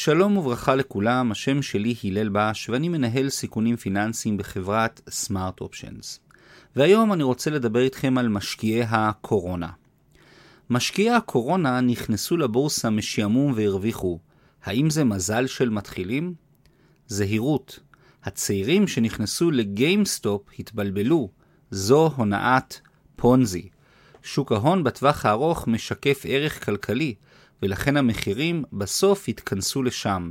שלום וברכה לכולם, השם שלי הלל בש ואני מנהל סיכונים פיננסיים בחברת סמארט אופשנס. והיום אני רוצה לדבר איתכם על משקיעי הקורונה. משקיעי הקורונה נכנסו לבורסה משעמום והרוויחו. האם זה מזל של מתחילים? זהירות. הצעירים שנכנסו לגיימסטופ התבלבלו. זו הונאת פונזי. שוק ההון בטווח הארוך משקף ערך כלכלי, ולכן המחירים בסוף יתכנסו לשם.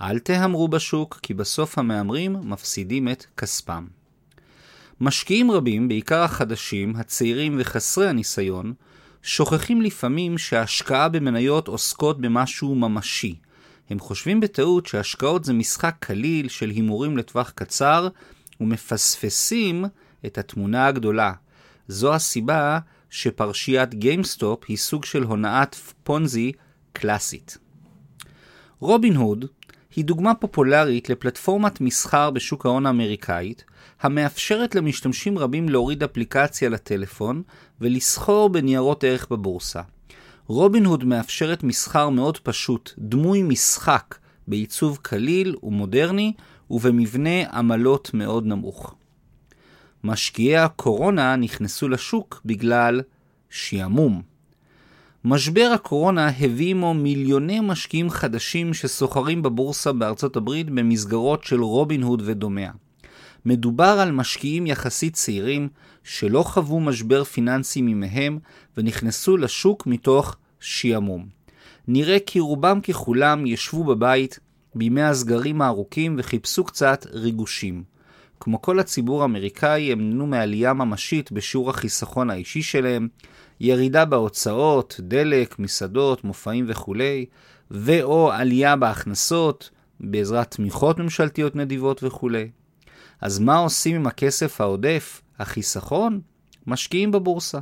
אל תהמרו בשוק, כי בסוף המהמרים מפסידים את כספם. משקיעים רבים, בעיקר החדשים, הצעירים וחסרי הניסיון, שוכחים לפעמים שההשקעה במניות עוסקות במשהו ממשי. הם חושבים בטעות שהשקעות זה משחק קליל של הימורים לטווח קצר, ומפספסים את התמונה הגדולה. זו הסיבה שפרשיית גיימסטופ היא סוג של הונאת פונזי קלאסית. רובין הוד היא דוגמה פופולרית לפלטפורמת מסחר בשוק ההון האמריקאית, המאפשרת למשתמשים רבים להוריד אפליקציה לטלפון ולסחור בניירות ערך בבורסה. רובין הוד מאפשרת מסחר מאוד פשוט, דמוי משחק, בעיצוב קליל ומודרני ובמבנה עמלות מאוד נמוך. משקיעי הקורונה נכנסו לשוק בגלל שעמום. משבר הקורונה הביא עמו מיליוני משקיעים חדשים שסוחרים בבורסה בארצות הברית במסגרות של רובין הוד ודומיה. מדובר על משקיעים יחסית צעירים שלא חוו משבר פיננסי מימיהם ונכנסו לשוק מתוך שעמום. נראה כי רובם ככולם ישבו בבית בימי הסגרים הארוכים וחיפשו קצת ריגושים. כמו כל הציבור האמריקאי, הם נהנו מעלייה ממשית בשיעור החיסכון האישי שלהם, ירידה בהוצאות, דלק, מסעדות, מופעים וכולי, ו/או עלייה בהכנסות בעזרת תמיכות ממשלתיות נדיבות וכולי. אז מה עושים עם הכסף העודף, החיסכון? משקיעים בבורסה.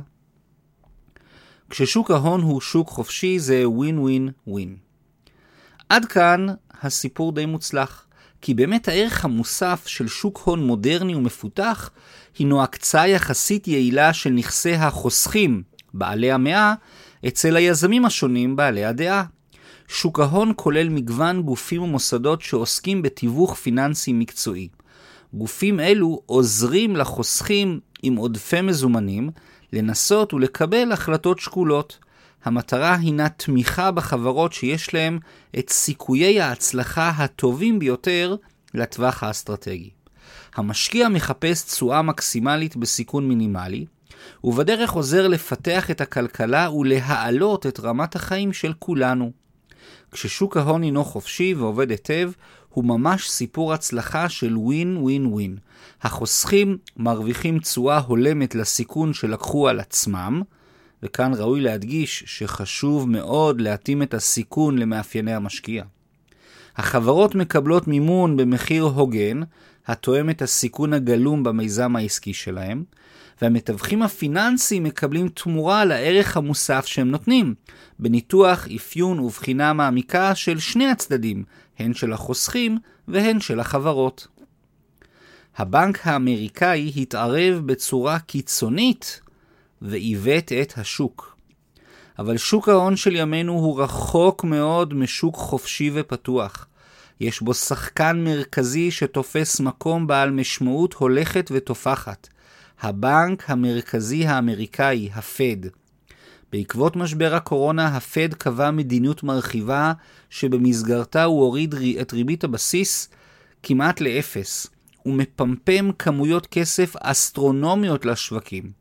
כששוק ההון הוא שוק חופשי זה ווין ווין ווין. עד כאן הסיפור די מוצלח. כי באמת הערך המוסף של שוק הון מודרני ומפותח הינו הקצאה יחסית יעילה של נכסי החוסכים, בעלי המאה, אצל היזמים השונים בעלי הדעה. שוק ההון כולל מגוון גופים ומוסדות שעוסקים בתיווך פיננסי מקצועי. גופים אלו עוזרים לחוסכים עם עודפי מזומנים לנסות ולקבל החלטות שקולות. המטרה הינה תמיכה בחברות שיש להן את סיכויי ההצלחה הטובים ביותר לטווח האסטרטגי. המשקיע מחפש תשואה מקסימלית בסיכון מינימלי, ובדרך עוזר לפתח את הכלכלה ולהעלות את רמת החיים של כולנו. כששוק ההון הינו חופשי ועובד היטב, הוא ממש סיפור הצלחה של ווין ווין ווין. החוסכים מרוויחים תשואה הולמת לסיכון שלקחו על עצמם, וכאן ראוי להדגיש שחשוב מאוד להתאים את הסיכון למאפייני המשקיע. החברות מקבלות מימון במחיר הוגן, התואם את הסיכון הגלום במיזם העסקי שלהם, והמתווכים הפיננסיים מקבלים תמורה על הערך המוסף שהם נותנים, בניתוח, אפיון ובחינה מעמיקה של שני הצדדים, הן של החוסכים והן של החברות. הבנק האמריקאי התערב בצורה קיצונית ועיוות את השוק. אבל שוק ההון של ימינו הוא רחוק מאוד משוק חופשי ופתוח. יש בו שחקן מרכזי שתופס מקום בעל משמעות הולכת ותופחת. הבנק המרכזי האמריקאי, הפד. בעקבות משבר הקורונה, הפד קבע מדיניות מרחיבה שבמסגרתה הוא הוריד את ריבית הבסיס כמעט לאפס. ומפמפם כמויות כסף אסטרונומיות לשווקים.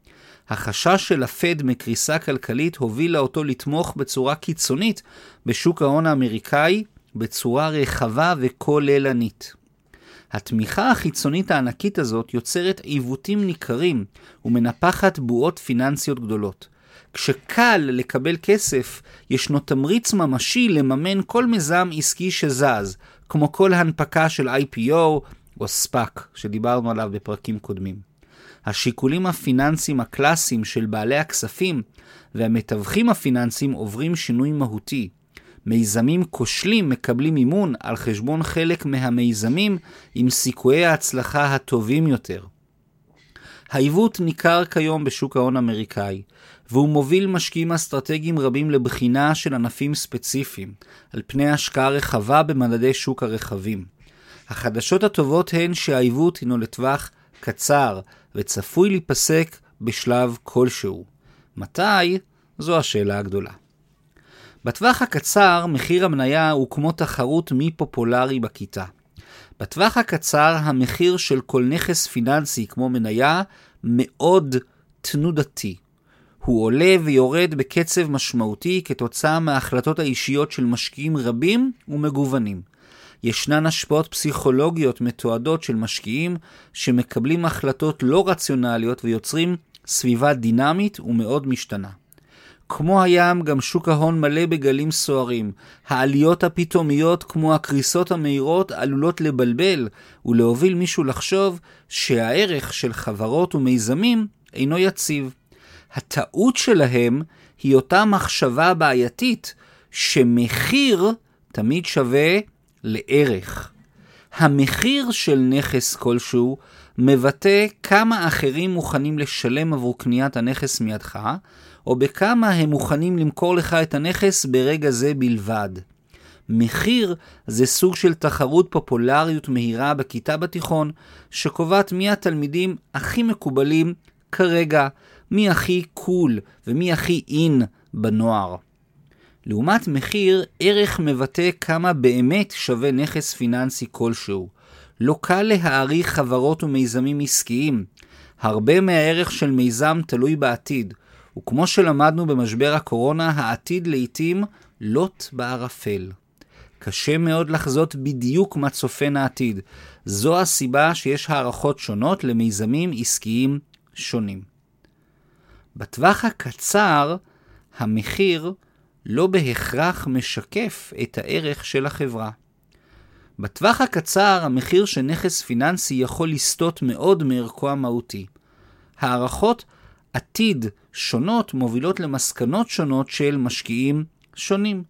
החשש של הפד מקריסה כלכלית הובילה אותו לתמוך בצורה קיצונית בשוק ההון האמריקאי בצורה רחבה וכוללנית. התמיכה החיצונית הענקית הזאת יוצרת עיוותים ניכרים ומנפחת בועות פיננסיות גדולות. כשקל לקבל כסף, ישנו תמריץ ממשי לממן כל מיזם עסקי שזז, כמו כל הנפקה של IPO או SPAC, שדיברנו עליו בפרקים קודמים. השיקולים הפיננסיים הקלאסיים של בעלי הכספים והמתווכים הפיננסיים עוברים שינוי מהותי. מיזמים כושלים מקבלים מימון על חשבון חלק מהמיזמים עם סיכויי ההצלחה הטובים יותר. העיוות ניכר כיום בשוק ההון האמריקאי, והוא מוביל משקיעים אסטרטגיים רבים לבחינה של ענפים ספציפיים, על פני השקעה רחבה במדדי שוק הרכבים. החדשות הטובות הן שהעיוות הינו לטווח קצר, וצפוי להיפסק בשלב כלשהו. מתי? זו השאלה הגדולה. בטווח הקצר, מחיר המניה הוא כמו תחרות מי פופולרי בכיתה. בטווח הקצר, המחיר של כל נכס פיננסי כמו מניה מאוד תנודתי. הוא עולה ויורד בקצב משמעותי כתוצאה מההחלטות האישיות של משקיעים רבים ומגוונים. ישנן השפעות פסיכולוגיות מתועדות של משקיעים שמקבלים החלטות לא רציונליות ויוצרים סביבה דינמית ומאוד משתנה. כמו הים, גם שוק ההון מלא בגלים סוערים. העליות הפתאומיות, כמו הקריסות המהירות, עלולות לבלבל ולהוביל מישהו לחשוב שהערך של חברות ומיזמים אינו יציב. הטעות שלהם היא אותה מחשבה בעייתית שמחיר תמיד שווה לערך. המחיר של נכס כלשהו מבטא כמה אחרים מוכנים לשלם עבור קניית הנכס מידך, או בכמה הם מוכנים למכור לך את הנכס ברגע זה בלבד. מחיר זה סוג של תחרות פופולריות מהירה בכיתה בתיכון, שקובעת מי התלמידים הכי מקובלים כרגע, מי הכי קול ומי הכי אין בנוער. לעומת מחיר, ערך מבטא כמה באמת שווה נכס פיננסי כלשהו. לא קל להעריך חברות ומיזמים עסקיים. הרבה מהערך של מיזם תלוי בעתיד, וכמו שלמדנו במשבר הקורונה, העתיד לעתים לוט בערפל. קשה מאוד לחזות בדיוק מה צופן העתיד. זו הסיבה שיש הערכות שונות למיזמים עסקיים שונים. בטווח הקצר, המחיר לא בהכרח משקף את הערך של החברה. בטווח הקצר, המחיר של נכס פיננסי יכול לסטות מאוד מערכו המהותי. הערכות עתיד שונות מובילות למסקנות שונות של משקיעים שונים.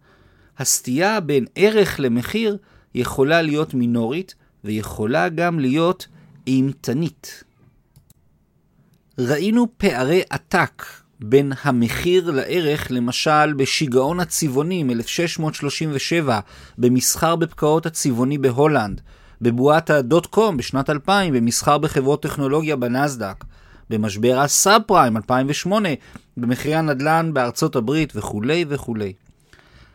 הסטייה בין ערך למחיר יכולה להיות מינורית ויכולה גם להיות אימתנית. ראינו פערי עתק בין המחיר לערך, למשל בשיגעון הצבעוני מ-1637, במסחר בפקעות הצבעוני בהולנד, בבועת קום בשנת 2000, במסחר בחברות טכנולוגיה בנסדק, במשבר הסאב פריים 2008, במחירי הנדל"ן בארצות הברית וכולי וכולי.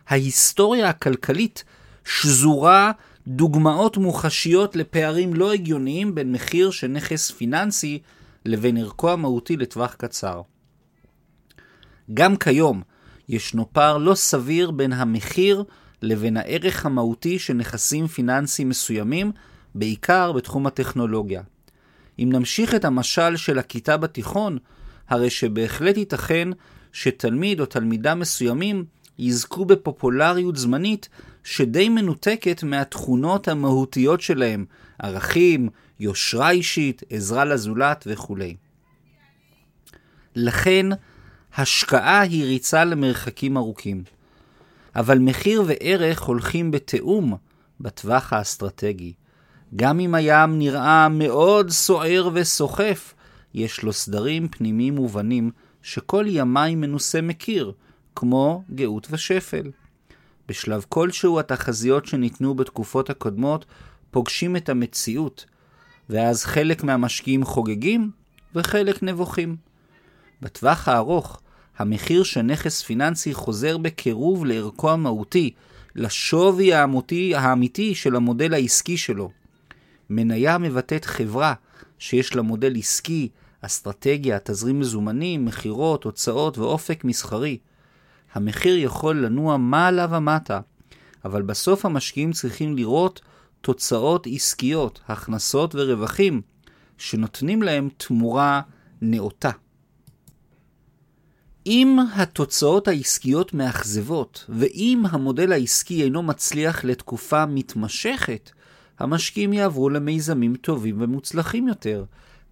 ההיסטוריה הכלכלית שזורה דוגמאות מוחשיות לפערים לא הגיוניים בין מחיר של נכס פיננסי לבין ערכו המהותי לטווח קצר. גם כיום ישנו פער לא סביר בין המחיר לבין הערך המהותי של נכסים פיננסיים מסוימים, בעיקר בתחום הטכנולוגיה. אם נמשיך את המשל של הכיתה בתיכון, הרי שבהחלט ייתכן שתלמיד או תלמידה מסוימים יזכו בפופולריות זמנית שדי מנותקת מהתכונות המהותיות שלהם, ערכים, יושרה אישית, עזרה לזולת וכו'. לכן, השקעה היא ריצה למרחקים ארוכים. אבל מחיר וערך הולכים בתיאום בטווח האסטרטגי. גם אם הים נראה מאוד סוער וסוחף, יש לו סדרים פנימיים מובנים שכל ימי מנוסה מכיר, כמו גאות ושפל. בשלב כלשהו התחזיות שניתנו בתקופות הקודמות פוגשים את המציאות, ואז חלק מהמשקיעים חוגגים וחלק נבוכים. בטווח הארוך, המחיר של נכס פיננסי חוזר בקירוב לערכו המהותי, לשווי האמותי, האמיתי של המודל העסקי שלו. מניה מבטאת חברה שיש לה מודל עסקי, אסטרטגיה, תזרים מזומנים, מכירות, הוצאות ואופק מסחרי. המחיר יכול לנוע מעלה ומטה, אבל בסוף המשקיעים צריכים לראות תוצאות עסקיות, הכנסות ורווחים, שנותנים להם תמורה נאותה. אם התוצאות העסקיות מאכזבות, ואם המודל העסקי אינו מצליח לתקופה מתמשכת, המשקיעים יעברו למיזמים טובים ומוצלחים יותר.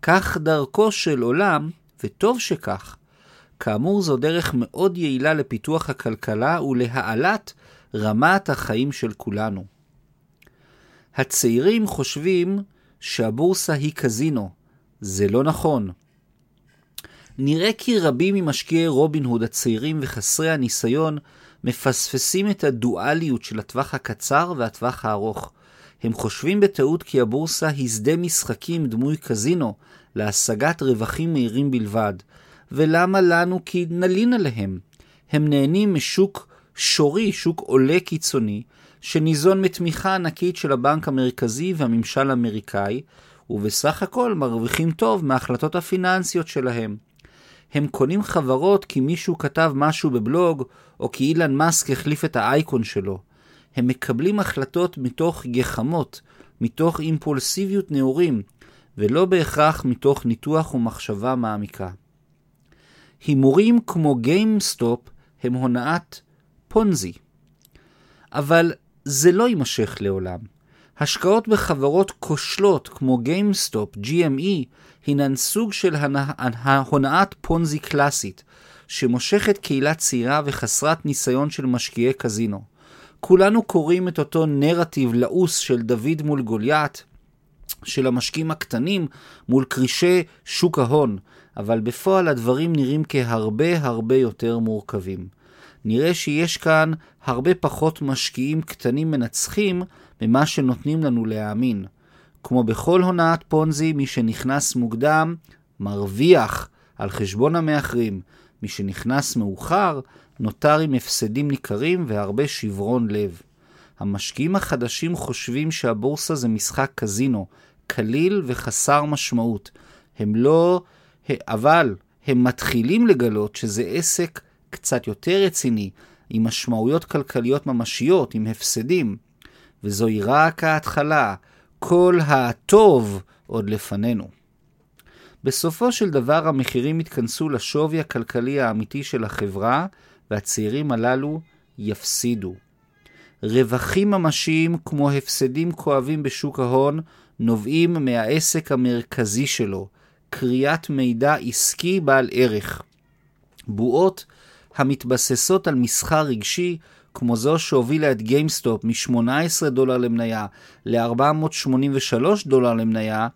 כך דרכו של עולם, וטוב שכך. כאמור, זו דרך מאוד יעילה לפיתוח הכלכלה ולהעלת רמת החיים של כולנו. הצעירים חושבים שהבורסה היא קזינו. זה לא נכון. נראה כי רבים ממשקיעי רובין הוד הצעירים וחסרי הניסיון מפספסים את הדואליות של הטווח הקצר והטווח הארוך. הם חושבים בטעות כי הבורסה היא שדה משחקים דמוי קזינו להשגת רווחים מהירים בלבד. ולמה לנו כי נלין עליהם? הם נהנים משוק שורי, שוק עולה קיצוני, שניזון מתמיכה ענקית של הבנק המרכזי והממשל האמריקאי, ובסך הכל מרוויחים טוב מההחלטות הפיננסיות שלהם. הם קונים חברות כי מישהו כתב משהו בבלוג, או כי אילן מאסק החליף את האייקון שלו. הם מקבלים החלטות מתוך גחמות, מתוך אימפולסיביות נעורים, ולא בהכרח מתוך ניתוח ומחשבה מעמיקה. הימורים כמו גיימסטופ הם הונאת פונזי. אבל זה לא יימשך לעולם. השקעות בחברות כושלות כמו גיימסטופ, GME, הינן סוג של הונאת פונזי קלאסית, שמושכת קהילה צעירה וחסרת ניסיון של משקיעי קזינו. כולנו קוראים את אותו נרטיב לעוס של דוד מול גוליית, של המשקיעים הקטנים מול כרישי שוק ההון, אבל בפועל הדברים נראים כהרבה הרבה יותר מורכבים. נראה שיש כאן הרבה פחות משקיעים קטנים מנצחים ממה שנותנים לנו להאמין. כמו בכל הונאת פונזי, מי שנכנס מוקדם מרוויח על חשבון המאחרים. מי שנכנס מאוחר נותר עם הפסדים ניכרים והרבה שברון לב. המשקיעים החדשים חושבים שהבורסה זה משחק קזינו, קליל וחסר משמעות. הם לא... אבל הם מתחילים לגלות שזה עסק קצת יותר רציני, עם משמעויות כלכליות ממשיות, עם הפסדים. וזוהי רק ההתחלה, כל הטוב עוד לפנינו. בסופו של דבר המחירים יתכנסו לשווי הכלכלי האמיתי של החברה, והצעירים הללו יפסידו. רווחים ממשיים כמו הפסדים כואבים בשוק ההון נובעים מהעסק המרכזי שלו, קריאת מידע עסקי בעל ערך. בועות המתבססות על מסחר רגשי, כמו זו שהובילה את גיימסטופ מ-18 דולר למניה ל-483 דולר למניה,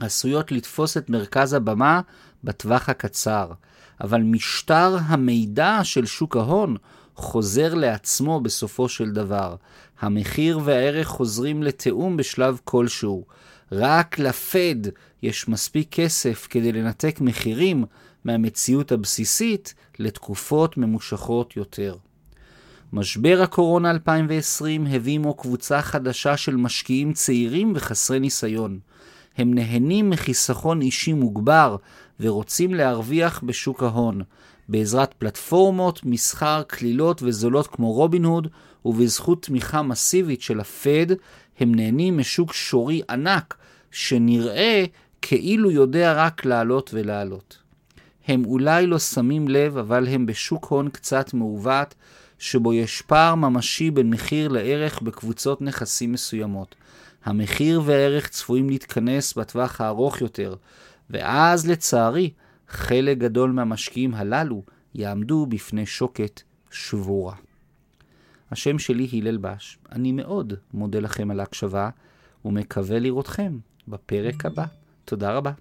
עשויות לתפוס את מרכז הבמה בטווח הקצר. אבל משטר המידע של שוק ההון חוזר לעצמו בסופו של דבר. המחיר והערך חוזרים לתיאום בשלב כלשהו. רק לפד יש מספיק כסף כדי לנתק מחירים מהמציאות הבסיסית לתקופות ממושכות יותר. משבר הקורונה 2020 הביא עמו קבוצה חדשה של משקיעים צעירים וחסרי ניסיון. הם נהנים מחיסכון אישי מוגבר ורוצים להרוויח בשוק ההון, בעזרת פלטפורמות, מסחר, כלילות וזולות כמו רובין הוד, ובזכות תמיכה מסיבית של הפד, הם נהנים משוק שורי ענק, שנראה כאילו יודע רק לעלות ולעלות. הם אולי לא שמים לב, אבל הם בשוק הון קצת מעוות, שבו יש פער ממשי בין מחיר לערך בקבוצות נכסים מסוימות. המחיר והערך צפויים להתכנס בטווח הארוך יותר, ואז לצערי, חלק גדול מהמשקיעים הללו יעמדו בפני שוקת שבורה. השם שלי הלל בש, אני מאוד מודה לכם על ההקשבה, ומקווה לראותכם בפרק הבא. תודה רבה.